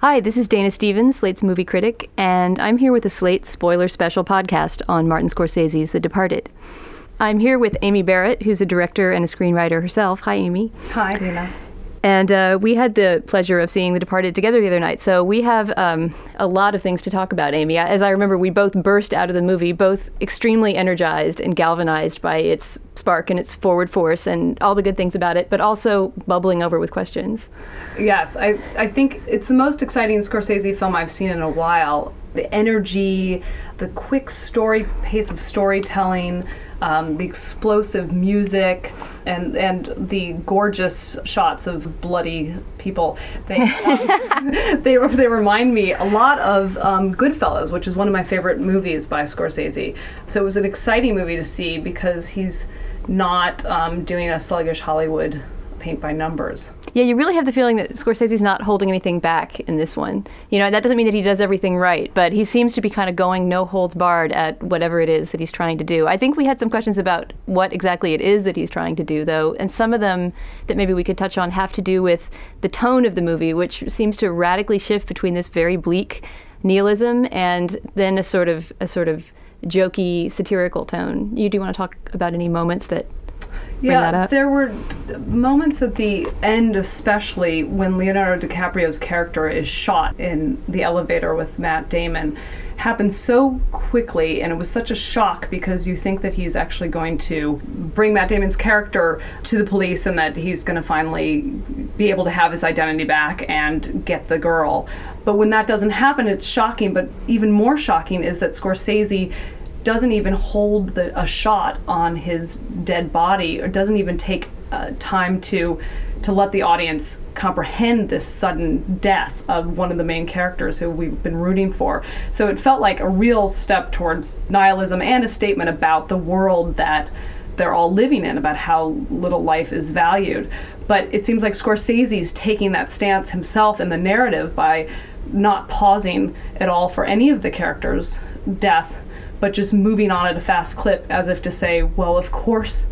Hi, this is Dana Stevens, Slate's movie critic, and I'm here with a Slate spoiler special podcast on Martin Scorsese's The Departed. I'm here with Amy Barrett, who's a director and a screenwriter herself. Hi, Amy. Hi, Dana. And uh, we had the pleasure of seeing The Departed together the other night, so we have um, a lot of things to talk about, Amy. As I remember, we both burst out of the movie, both extremely energized and galvanized by its spark and its forward force and all the good things about it, but also bubbling over with questions. Yes, I, I think it's the most exciting Scorsese film I've seen in a while. The energy, the quick story pace of storytelling, um, the explosive music, and and the gorgeous shots of bloody people. They um, they, they remind me a lot of um, Goodfellas, which is one of my favorite movies by Scorsese. So it was an exciting movie to see because he's not um, doing a sluggish Hollywood paint by numbers. Yeah, you really have the feeling that Scorsese's not holding anything back in this one. You know, that doesn't mean that he does everything right, but he seems to be kind of going no holds barred at whatever it is that he's trying to do. I think we had some questions about what exactly it is that he's trying to do, though, and some of them that maybe we could touch on have to do with the tone of the movie, which seems to radically shift between this very bleak nihilism and then a sort of a sort of jokey satirical tone. You do want to talk about any moments that yeah, there were moments at the end, especially when Leonardo DiCaprio's character is shot in the elevator with Matt Damon, happened so quickly, and it was such a shock because you think that he's actually going to bring Matt Damon's character to the police and that he's going to finally be able to have his identity back and get the girl. But when that doesn't happen, it's shocking. But even more shocking is that Scorsese doesn't even hold the, a shot on his dead body or doesn't even take uh, time to to let the audience comprehend this sudden death of one of the main characters who we've been rooting for. So it felt like a real step towards nihilism and a statement about the world that they're all living in, about how little life is valued. But it seems like Scorsese's taking that stance himself in the narrative by not pausing at all for any of the characters' death but just moving on at a fast clip as if to say, well, of course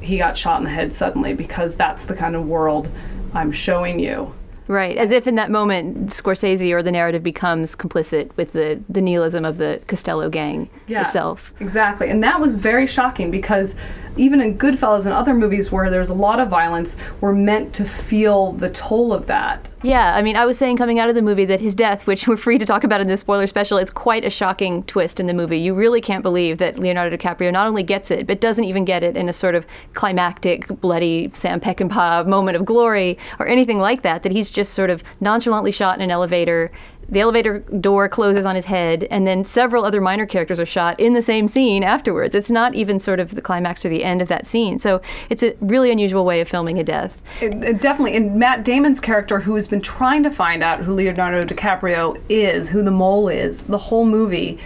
he got shot in the head suddenly because that's the kind of world I'm showing you. Right, as if in that moment Scorsese or the narrative becomes complicit with the, the nihilism of the Costello gang yes, itself. Exactly, and that was very shocking because even in Goodfellas and other movies where there's a lot of violence, we're meant to feel the toll of that. Yeah, I mean, I was saying coming out of the movie that his death, which we're free to talk about in this spoiler special, is quite a shocking twist in the movie. You really can't believe that Leonardo DiCaprio not only gets it, but doesn't even get it in a sort of climactic, bloody Sam Peckinpah moment of glory or anything like that, that he's just sort of nonchalantly shot in an elevator the elevator door closes on his head, and then several other minor characters are shot in the same scene afterwards. It's not even sort of the climax or the end of that scene. So it's a really unusual way of filming a death. It, it definitely. And Matt Damon's character, who has been trying to find out who Leonardo DiCaprio is, who the mole is, the whole movie,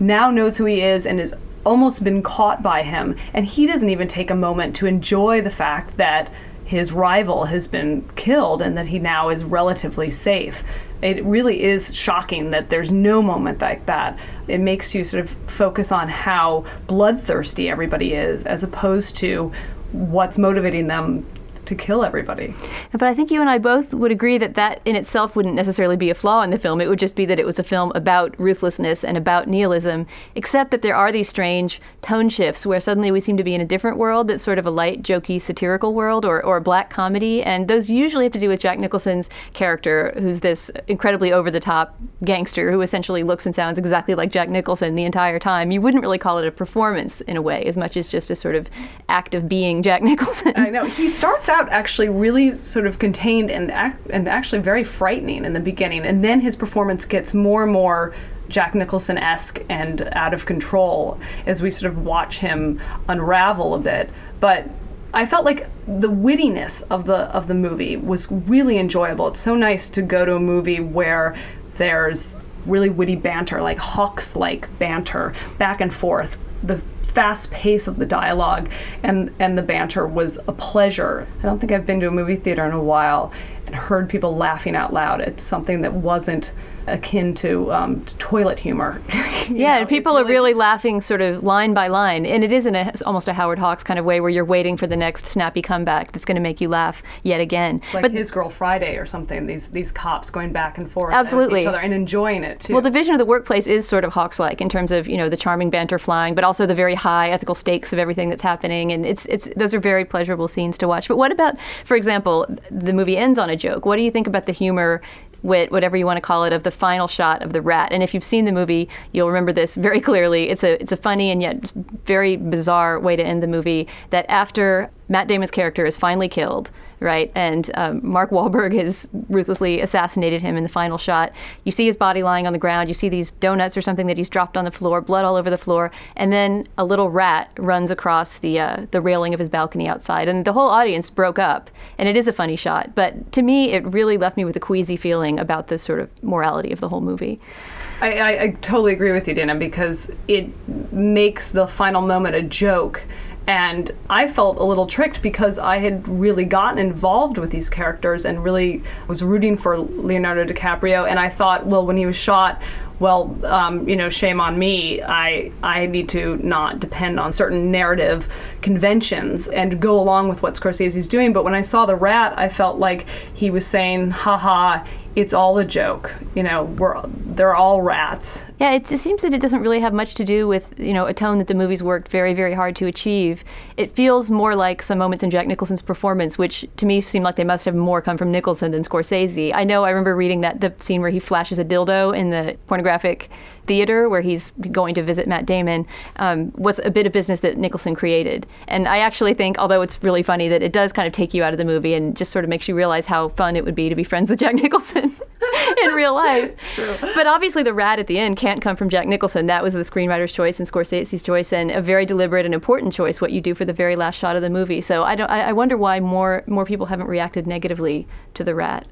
now knows who he is and has almost been caught by him. And he doesn't even take a moment to enjoy the fact that his rival has been killed and that he now is relatively safe it really is shocking that there's no moment like that. It makes you sort of focus on how bloodthirsty everybody is as opposed to what's motivating them to kill everybody. But I think you and I both would agree that that in itself wouldn't necessarily be a flaw in the film. It would just be that it was a film about ruthlessness and about nihilism, except that there are these strange tone shifts where suddenly we seem to be in a different world that's sort of a light, jokey, satirical world or, or a black comedy. And those usually have to do with Jack Nicholson's character, who's this incredibly over the top gangster who essentially looks and sounds exactly like Jack Nicholson the entire time. You wouldn't really call it a performance in a way, as much as just a sort of act of being Jack Nicholson. I know. He starts out actually really sort of contained and and actually very frightening in the beginning, and then his performance gets more and more Jack Nicholson esque and out of control as we sort of watch him unravel a bit. But I felt like the wittiness of the of the movie was really enjoyable. It's so nice to go to a movie where there's really witty banter, like Hawks like banter, back and forth. The fast pace of the dialogue and and the banter was a pleasure. I don't think I've been to a movie theater in a while and heard people laughing out loud at something that wasn't akin to, um, to toilet humor. yeah, know, and people really, are really laughing sort of line by line, and it is in a, almost a Howard Hawks kind of way where you're waiting for the next snappy comeback that's going to make you laugh yet again. It's like but, His Girl Friday or something. These these cops going back and forth absolutely each other and enjoying it too. Well, the vision of the workplace is sort of Hawks-like in terms of you know the charming banter flying, but also the very high ethical stakes of everything that's happening, and it's it's those are very pleasurable scenes to watch. But what about, for example, the movie ends on a joke? What do you think about the humor wit, whatever you want to call it, of the final shot of the rat. And if you've seen the movie, you'll remember this very clearly. It's a it's a funny and yet very bizarre way to end the movie. That after Matt Damon's character is finally killed, right? And um, Mark Wahlberg has ruthlessly assassinated him in the final shot. You see his body lying on the ground. You see these donuts or something that he's dropped on the floor, blood all over the floor, and then a little rat runs across the uh, the railing of his balcony outside, and the whole audience broke up. And it is a funny shot, but to me, it really left me with a queasy feeling about the sort of morality of the whole movie. I, I, I totally agree with you, Dana, because it makes the final moment a joke and I felt a little tricked because I had really gotten involved with these characters and really was rooting for Leonardo DiCaprio. And I thought, well, when he was shot, well, um, you know, shame on me. I I need to not depend on certain narrative conventions and go along with what Scorsese's doing. But when I saw the rat, I felt like he was saying, haha, it's all a joke. You know, we're they're all rats. Yeah, it, it, seems that it doesn't really have much to do with you know a tone that the movie's worked very very hard to achieve. It feels more like some moments in Jack Nicholson's performance, which to me seem like they must have more come from Nicholson than Scorsese. I know I remember reading that the scene where he flashes a dildo in the pornographic theater where he's going to visit Matt Damon um, was a bit of business that Nicholson created. And I actually think, although it's really funny, that it does kind of take you out of the movie and just sort of makes you realize how fun it would be to be friends with Jack Nicholson. in real life. It's true. But obviously, the rat at the end can't come from Jack Nicholson. That was the screenwriter's choice and Scorsese's choice, and a very deliberate and important choice. What you do for the very last shot of the movie. So I don't. I, I wonder why more more people haven't reacted negatively to the rat.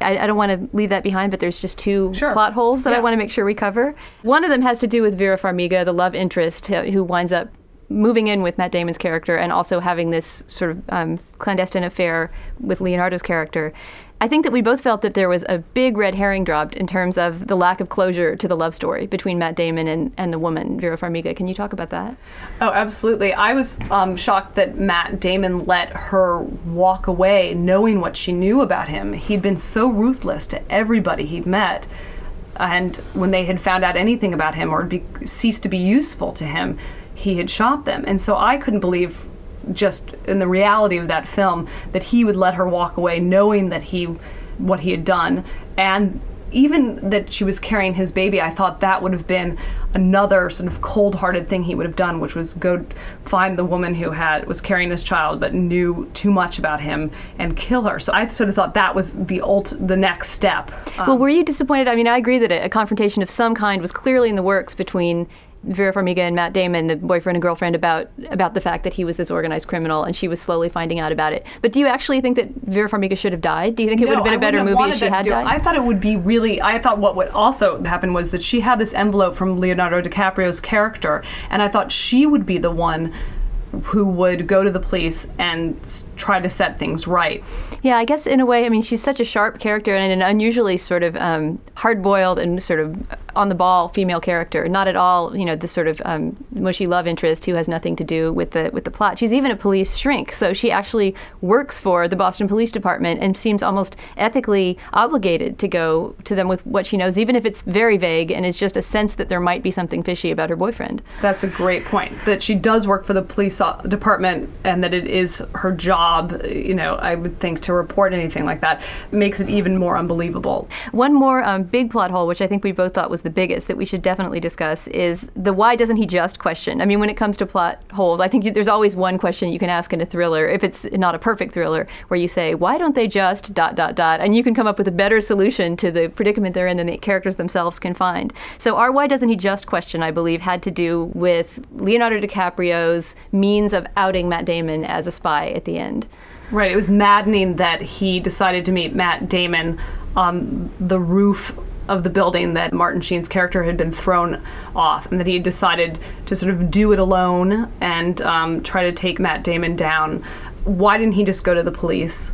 I, I don't want to leave that behind, but there's just two sure. plot holes that yeah. I want to make sure we cover. One of them has to do with Vera Farmiga, the love interest who winds up moving in with Matt Damon's character and also having this sort of um, clandestine affair with Leonardo's character. I think that we both felt that there was a big red herring dropped in terms of the lack of closure to the love story between Matt Damon and, and the woman, Vera Farmiga. Can you talk about that? Oh, absolutely. I was um, shocked that Matt Damon let her walk away knowing what she knew about him. He'd been so ruthless to everybody he'd met. And when they had found out anything about him or be, ceased to be useful to him, he had shot them. And so I couldn't believe just in the reality of that film that he would let her walk away knowing that he what he had done and even that she was carrying his baby, I thought that would have been another sort of cold-hearted thing he would have done, which was go find the woman who had was carrying his child but knew too much about him and kill her. So I sort of thought that was the ult the next step. Um, well, were you disappointed? I mean, I agree that a, a confrontation of some kind was clearly in the works between Vera Farmiga and Matt Damon, the boyfriend and girlfriend, about about the fact that he was this organized criminal, and she was slowly finding out about it. But do you actually think that Vera Farmiga should have died? Do you think it no, would have been I a better movie if she had died? I thought it would be really. I thought what would also happen was that she had this envelope from Leonardo DiCaprio's character, and I thought she would be the one who would go to the police and try to set things right. Yeah, I guess in a way, I mean, she's such a sharp character and an unusually sort of um, hard-boiled and sort of on-the-ball female character. Not at all, you know, the sort of um, mushy love interest who has nothing to do with the with the plot. She's even a police shrink, so she actually works for the Boston Police Department and seems almost ethically obligated to go to them with what she knows, even if it's very vague and is just a sense that there might be something fishy about her boyfriend. That's a great point. That she does work for the police department and that it is her job, you know, I would think to report anything like that makes it even more unbelievable. One more um, big plot hole, which I think we both thought was the biggest that we should definitely discuss, is the why doesn't he just question. I mean, when it comes to plot holes, I think you, there's always one question you can ask in a thriller, if it's not a perfect thriller, where you say, why don't they just dot, dot, dot, and you can come up with a better solution to the predicament they're in than the characters themselves can find. So our why doesn't he just question, I believe, had to do with Leonardo DiCaprio's means of outing Matt Damon as a spy at the end. Right. It was maddening that he decided to meet Matt Damon on the roof of the building that Martin Sheen's character had been thrown off, and that he had decided to sort of do it alone and um, try to take Matt Damon down. Why didn't he just go to the police?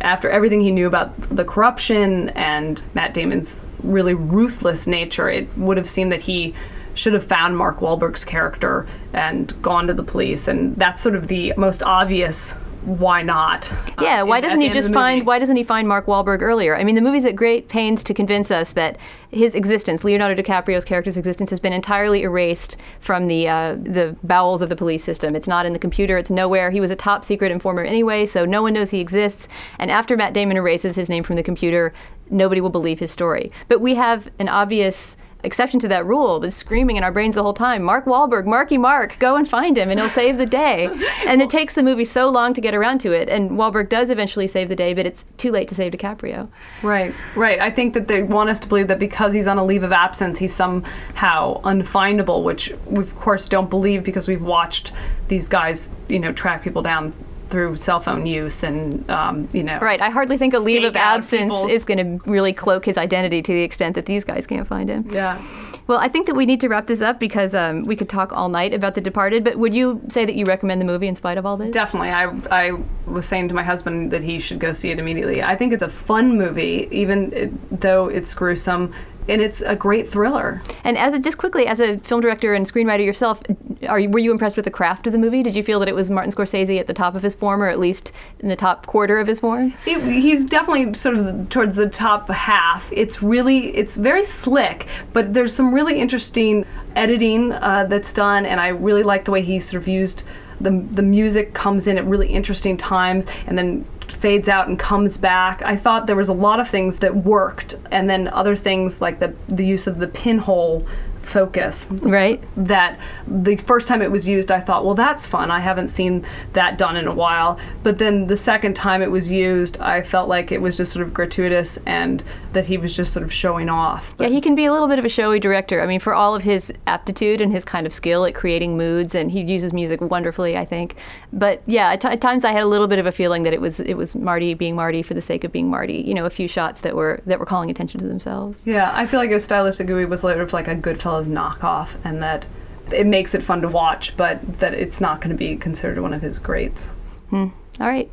after everything he knew about the corruption and Matt Damon's really ruthless nature, it would have seemed that he should have found Mark Wahlberg's character and gone to the police. And that's sort of the most obvious why not? Yeah, uh, why doesn't he just find why doesn't he find Mark Wahlberg earlier? I mean, the movie's at great pains to convince us that his existence, Leonardo DiCaprio's character's existence, has been entirely erased from the uh, the bowels of the police system. It's not in the computer. It's nowhere. He was a top secret informer anyway, so no one knows he exists. And after Matt Damon erases his name from the computer, nobody will believe his story. But we have an obvious exception to that rule was screaming in our brains the whole time Mark Wahlberg, Marky Mark, go and find him and he'll save the day. and it takes the movie so long to get around to it. And Wahlberg does eventually save the day, but it's too late to save DiCaprio. Right, right. I think that they want us to believe that because he's on a leave of absence, he's somehow unfindable, which we, of course, don't believe because we've watched these guys, you know, track people down through cell phone use and um, you know. Right. I hardly think a leave of absence is going to really cloak his identity to the extent that these guys can't find him. Yeah. Well, I think that we need to wrap this up because um, we could talk all night about The Departed. But would you say that you recommend the movie in spite of all this? Definitely. I I was saying to my husband that he should go see it immediately. I think it's a fun movie, even though it's gruesome and it's a great thriller. And as a, just quickly, as a film director and screenwriter yourself, are you, were you impressed with the craft of the movie? Did you feel that it was Martin Scorsese at the top of his form, or at least in the top quarter of his form? he's definitely sort of towards the top half. It's really, it's very slick, but there's some really interesting editing uh, that's done, and I really like the way he sort of used the the music comes in at really interesting times, and then fades out and comes back. I thought there was a lot of things that worked, and then other things like the the use of the pinhole focus. Right. That the first time it was used, I thought, well, that's fun. I haven't seen that done in a while. But then the second time it was used, I felt like it was just sort of gratuitous and that he was just sort of showing off. But yeah, he can be a little bit of a showy director. I mean, for all of his aptitude and his kind of skill at creating moods, and he uses music wonderfully, I think. But yeah, at, t- at times I had a little bit of a feeling that it was it was Marty being Marty for the sake of being Marty. You know, a few shots that were that were calling attention to themselves. Yeah, I feel like it was stylistically was sort of like a Goodfellas knockoff, and that it makes it fun to watch, but that it's not going to be considered one of his greats. Hmm. All right.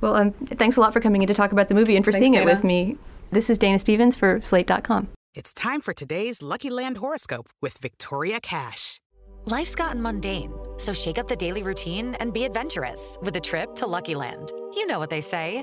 Well, um, thanks a lot for coming in to talk about the movie and for thanks, seeing Dana. it with me. This is Dana Stevens for Slate.com. It's time for today's Lucky Land horoscope with Victoria Cash. Life's gotten mundane, so shake up the daily routine and be adventurous with a trip to Lucky Land. You know what they say.